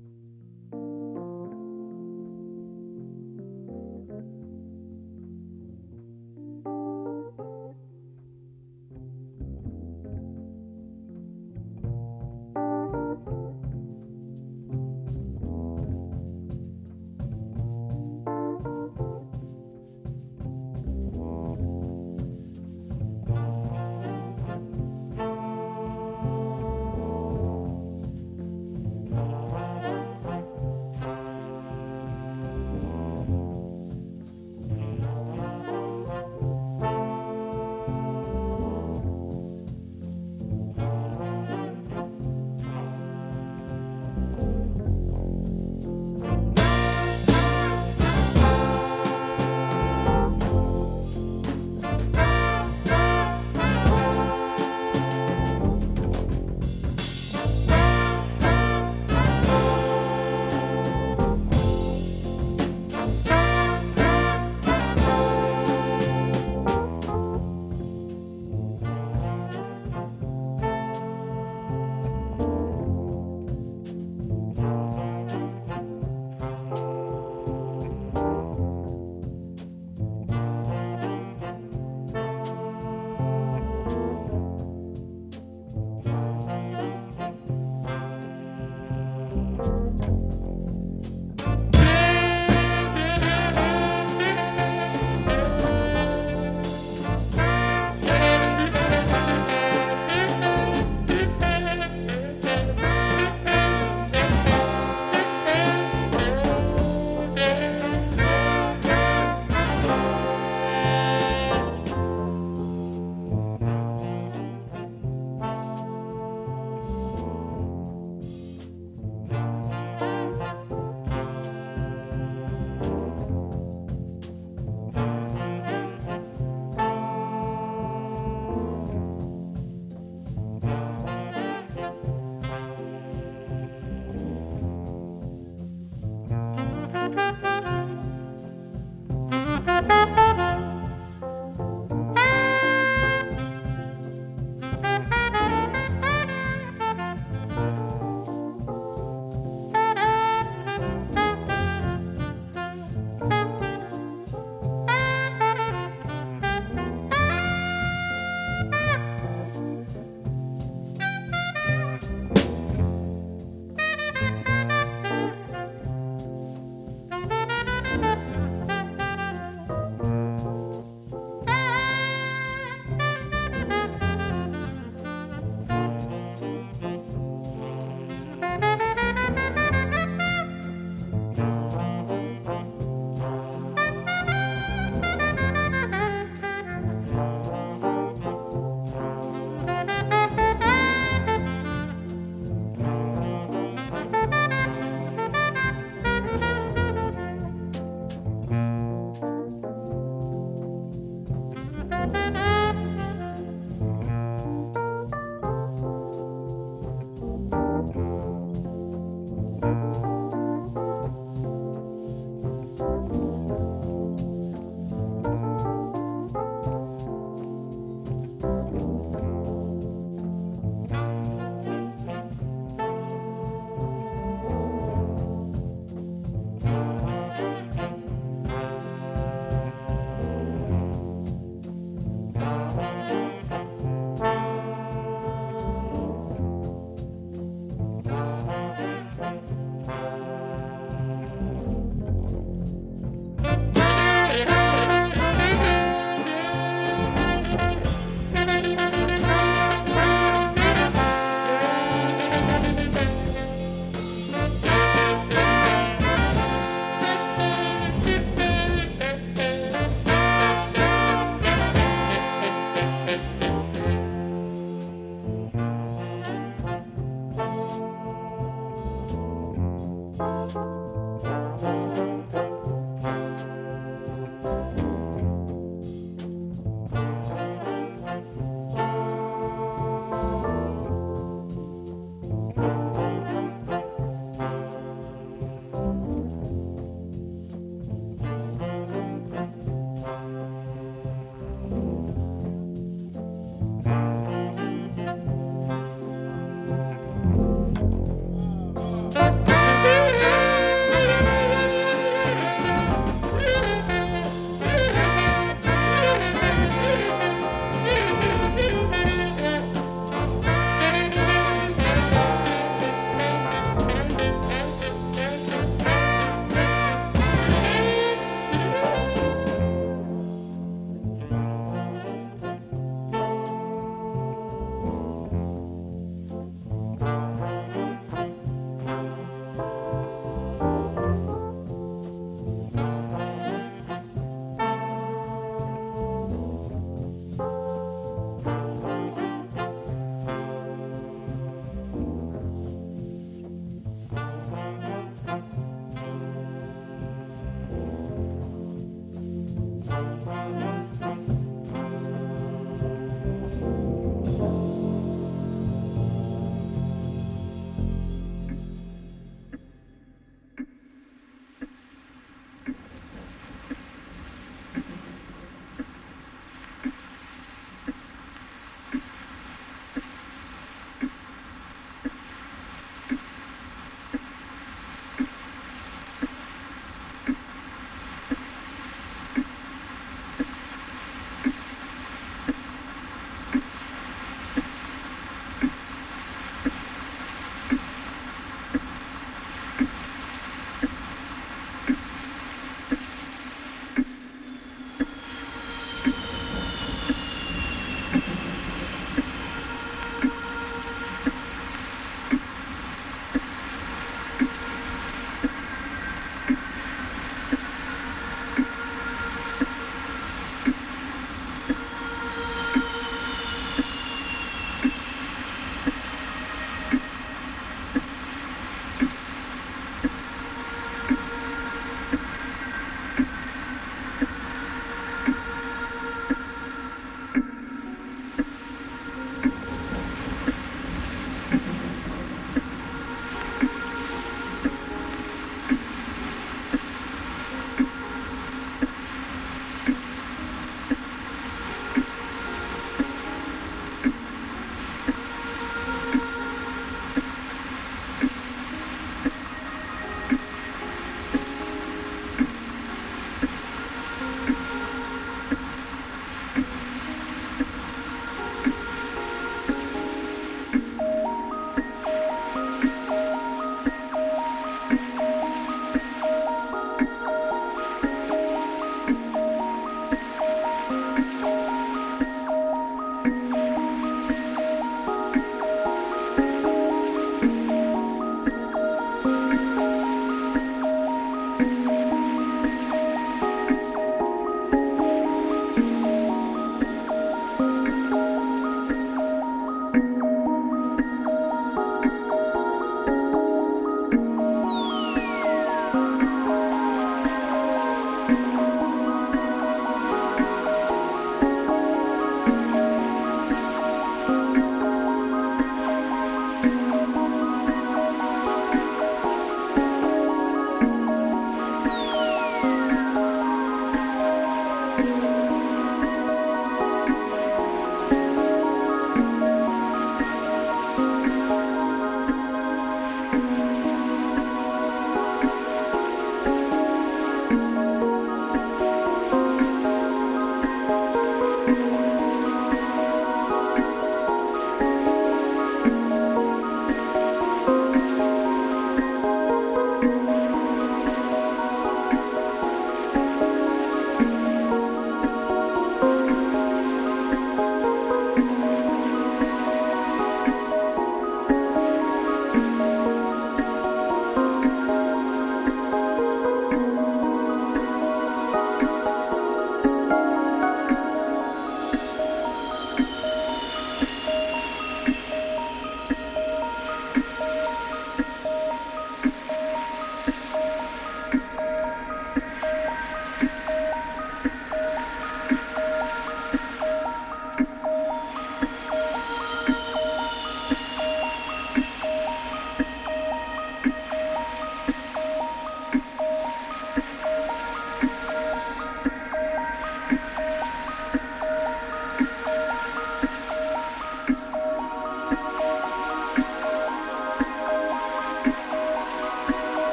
Mm-hmm.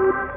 you.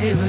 Baby.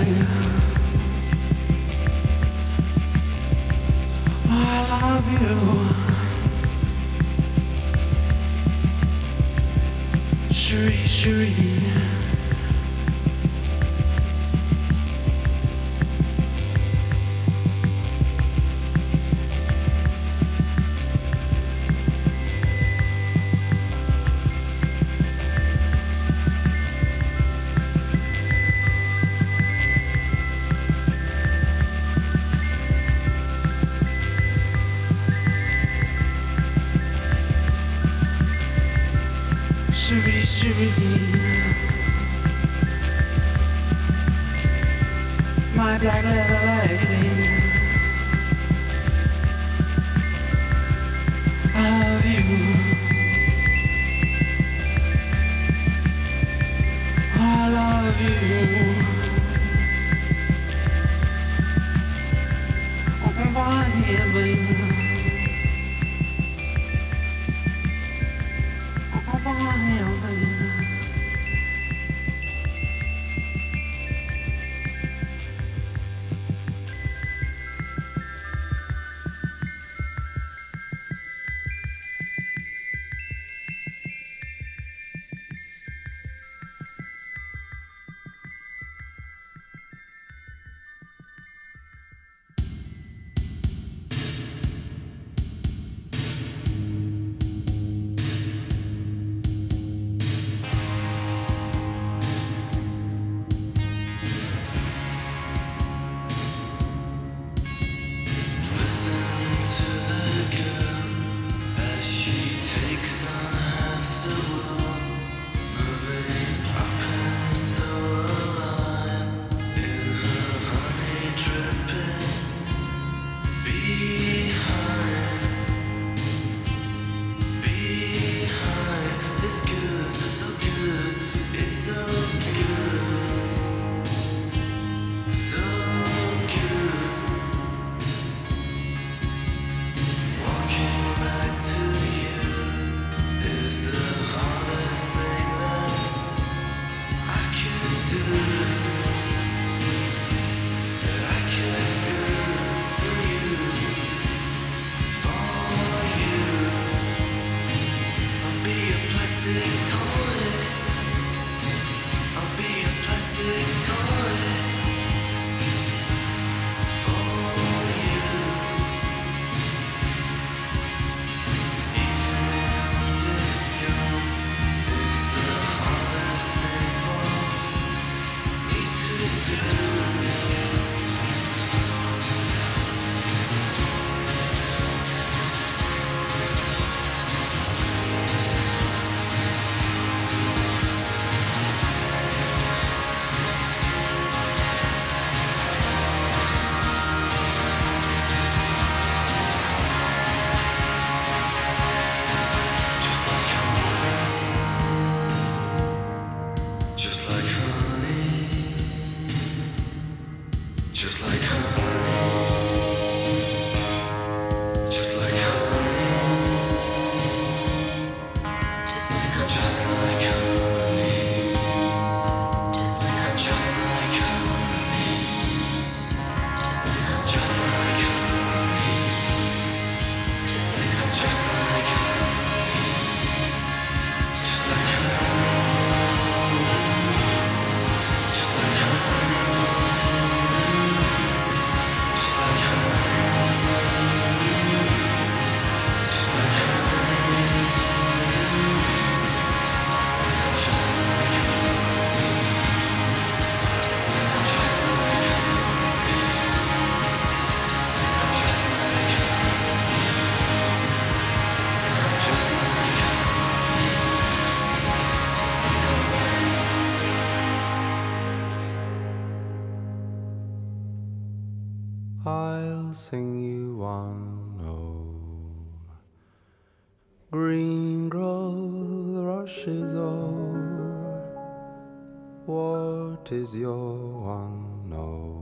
Is your one? No.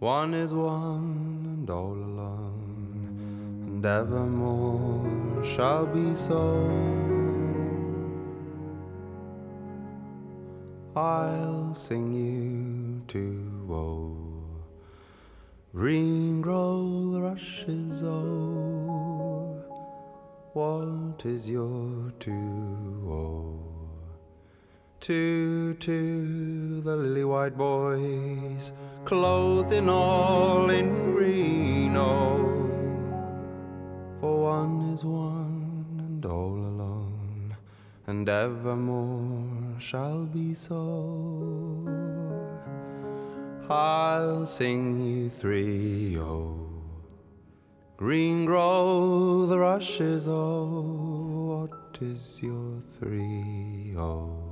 One is one and all alone, and evermore shall be so. I'll sing you to woe. Green grow the rushes o'er. What is your to oh? To to the lily white boys, clothed in all in green oh. For one is one and all alone, and evermore shall be so. I'll sing you three oh. Green grow the rushes, oh, what is your three, oh?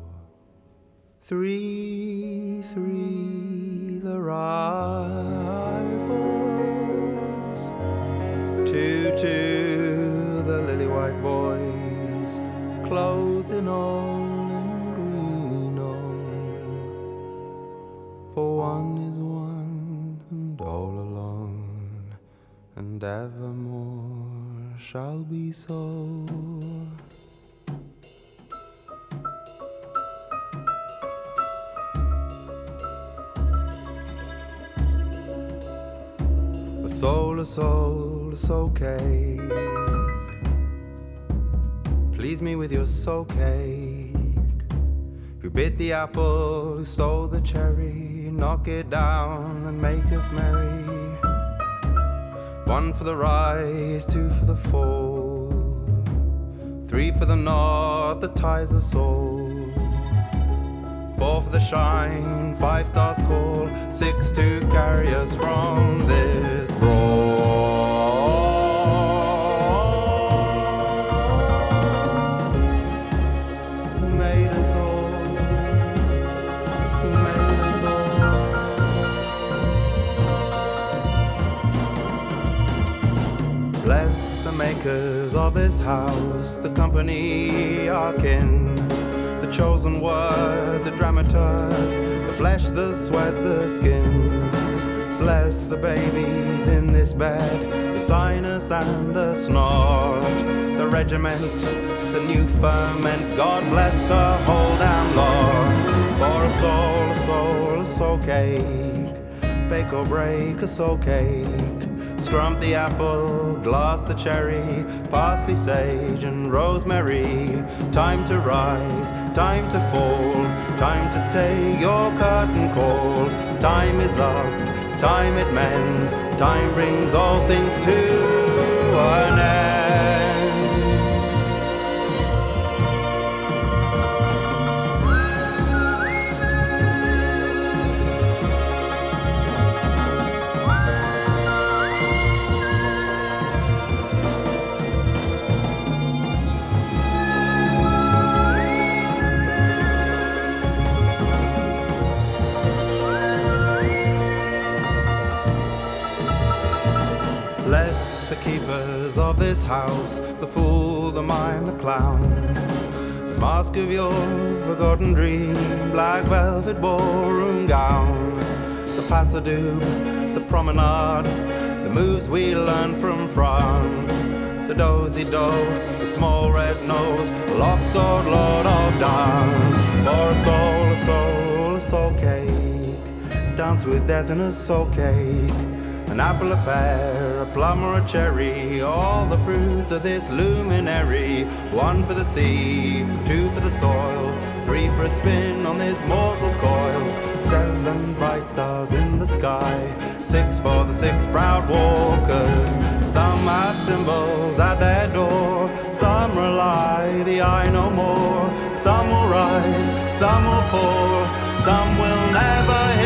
Three, three, the rivals. Two, two, the lily white boys, clothed in all in green, oh. For one is one and all alone and evermore shall be so. Soul, a soul, a soul cake. Please me with your soul cake. Who bit the apple, who stole the cherry? Knock it down and make us merry. One for the rise, two for the fall, three for the knot that ties us all. For the shine, five stars call, six to carry us from this brawl. Made us all? Made us all? Bless the makers of this house, the company, are kin, chosen word, the dramaturg, the flesh, the sweat, the skin. Bless the babies in this bed, the sinus and the snort, the regiment, the new ferment. God bless the whole damn lot. For a soul, a soul, a soul cake, bake or break a soul cake. Scrump the apple, glass the cherry, parsley, sage, and rosemary. Time to rise, time to fall, time to take your curtain call. Time is up, time it mends, time brings all things to an end. Clown. The mask of your forgotten dream, black velvet ballroom gown. The pas de deux, the promenade, the moves we learned from France. The dozy doe, the small red nose, locked-sword lord of dance. For a soul, a soul, a soul cake, dance with death in a soul cake. An apple, a pear, a plum, or a cherry, all the fruits of this luminary. One for the sea, two for the soil, three for a spin on this mortal coil. Seven bright stars in the sky, six for the six proud walkers. Some have symbols at their door, some rely the eye no more. Some will rise, some will fall, some will never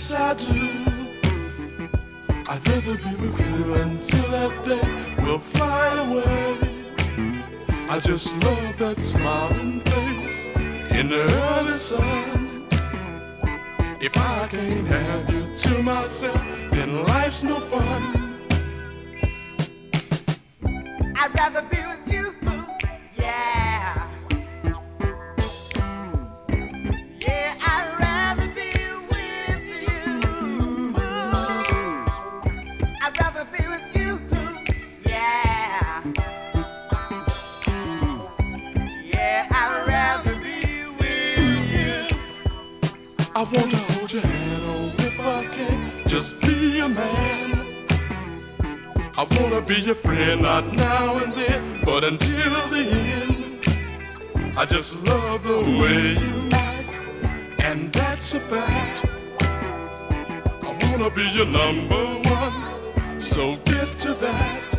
yes I do. I'd rather be with you until that day will fly away. I just love that smiling face in the early sun. If I can't have you to myself, then life's no fun. I'd rather be if I can just be a man. I wanna be your friend, not now and then, but until the end. I just love the way you act, and that's a fact. I wanna be your number one, so get to that.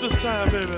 this time, baby.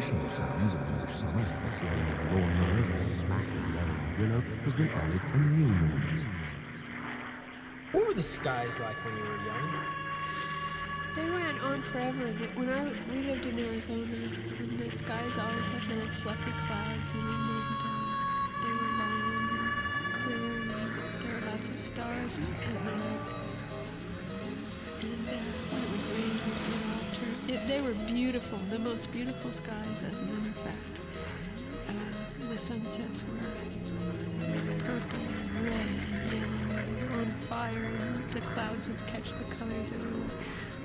Back. To traditional sounds of English summer, the blowing of lawnmowers, the smack of yellow willow, has been added a new noise. What were the skies like when you were young? They went on forever. The- When I we lived in Arizona, and the skies always had little fluffy clouds in them, and uh, they were long and clear, and there were lots of stars at night. And uh, they were beautiful, the most beautiful skies, as a matter of fact. Uh, the sunsets were purple and red and yellow, on fire, and the clouds would catch the colors of them.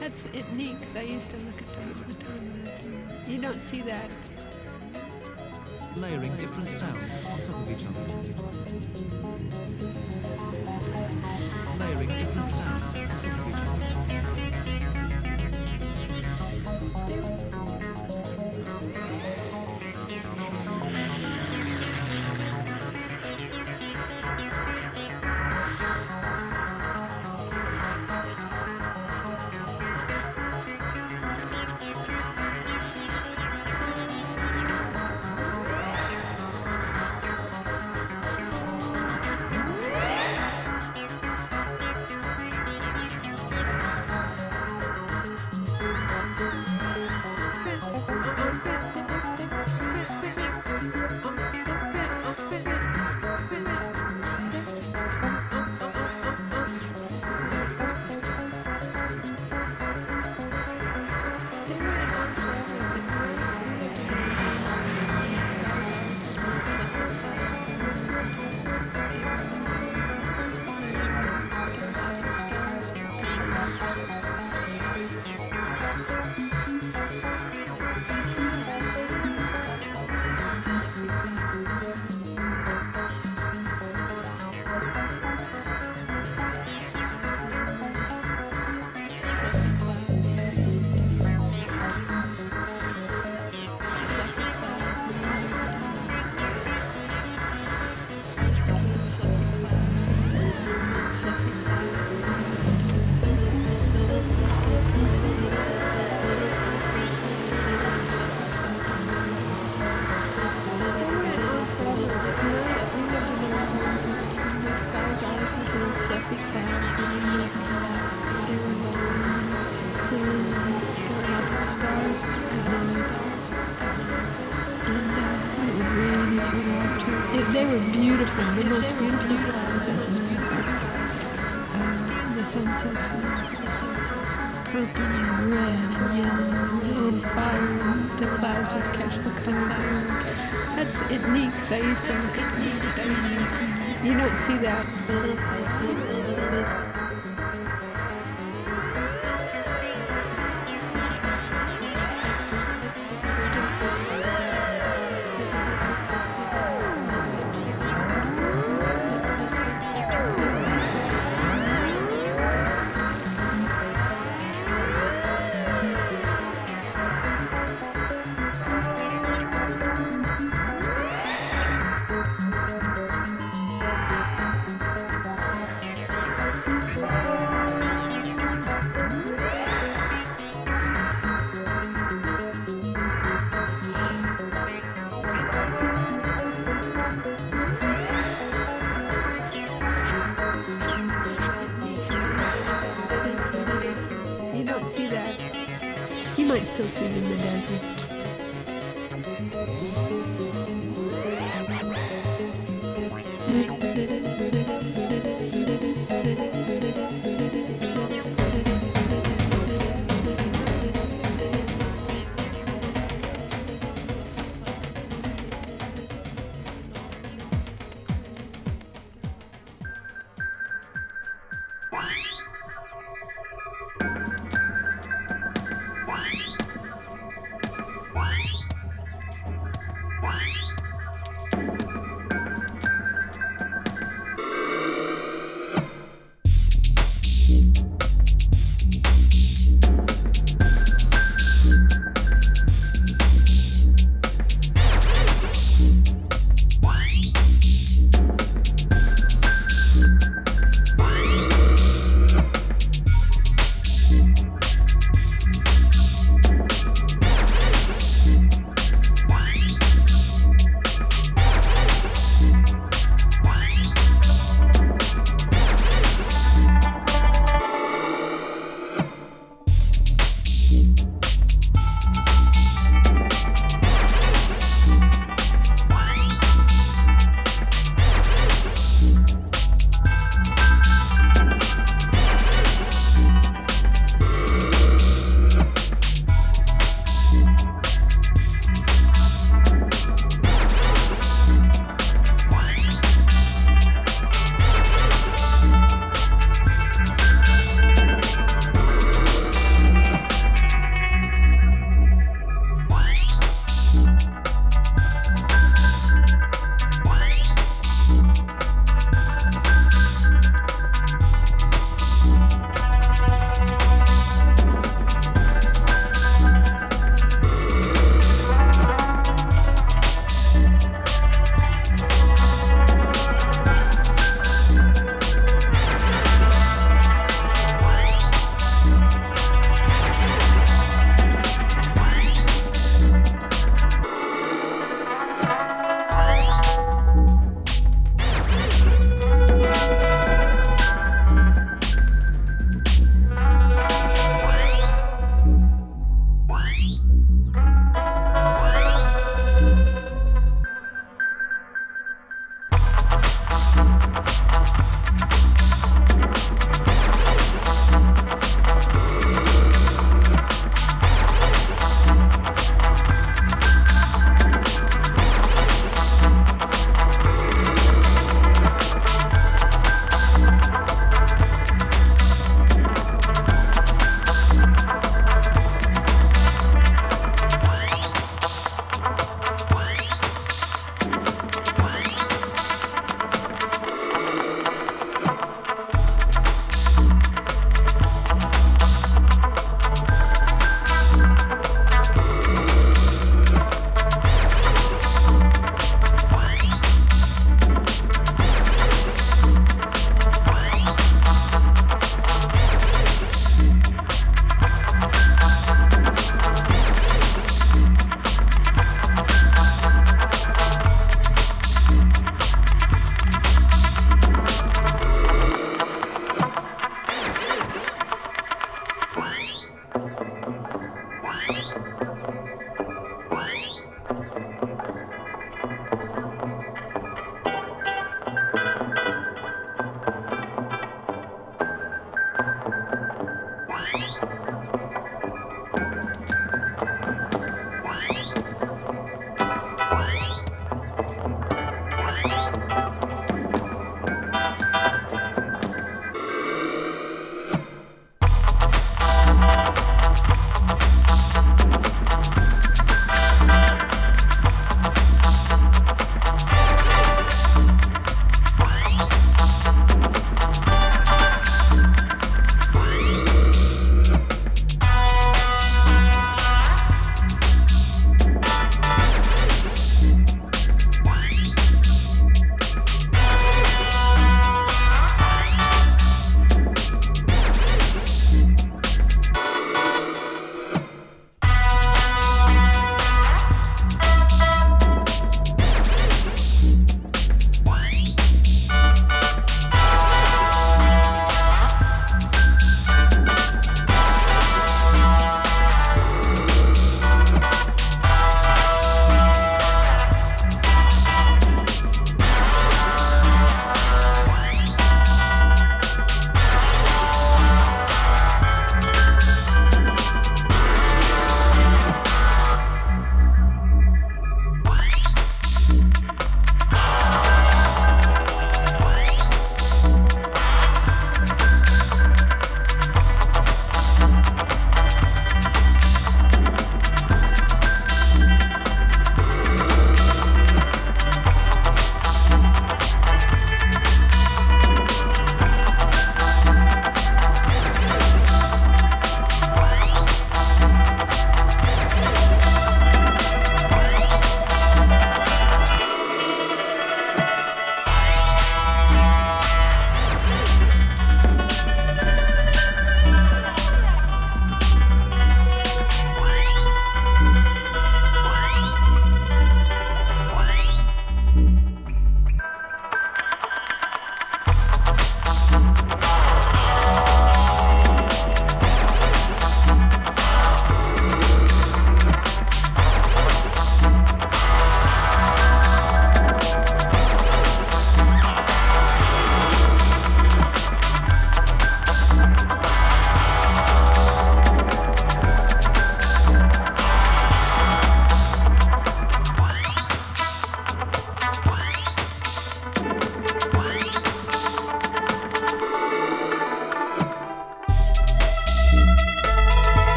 That's it neat because I used to look at them all the time. You don't see that. Layering different sounds on top of each other. Layering different sounds It, see that.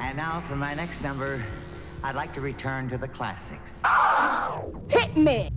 And now for my next number, I'd like to return to the classics. Hit me!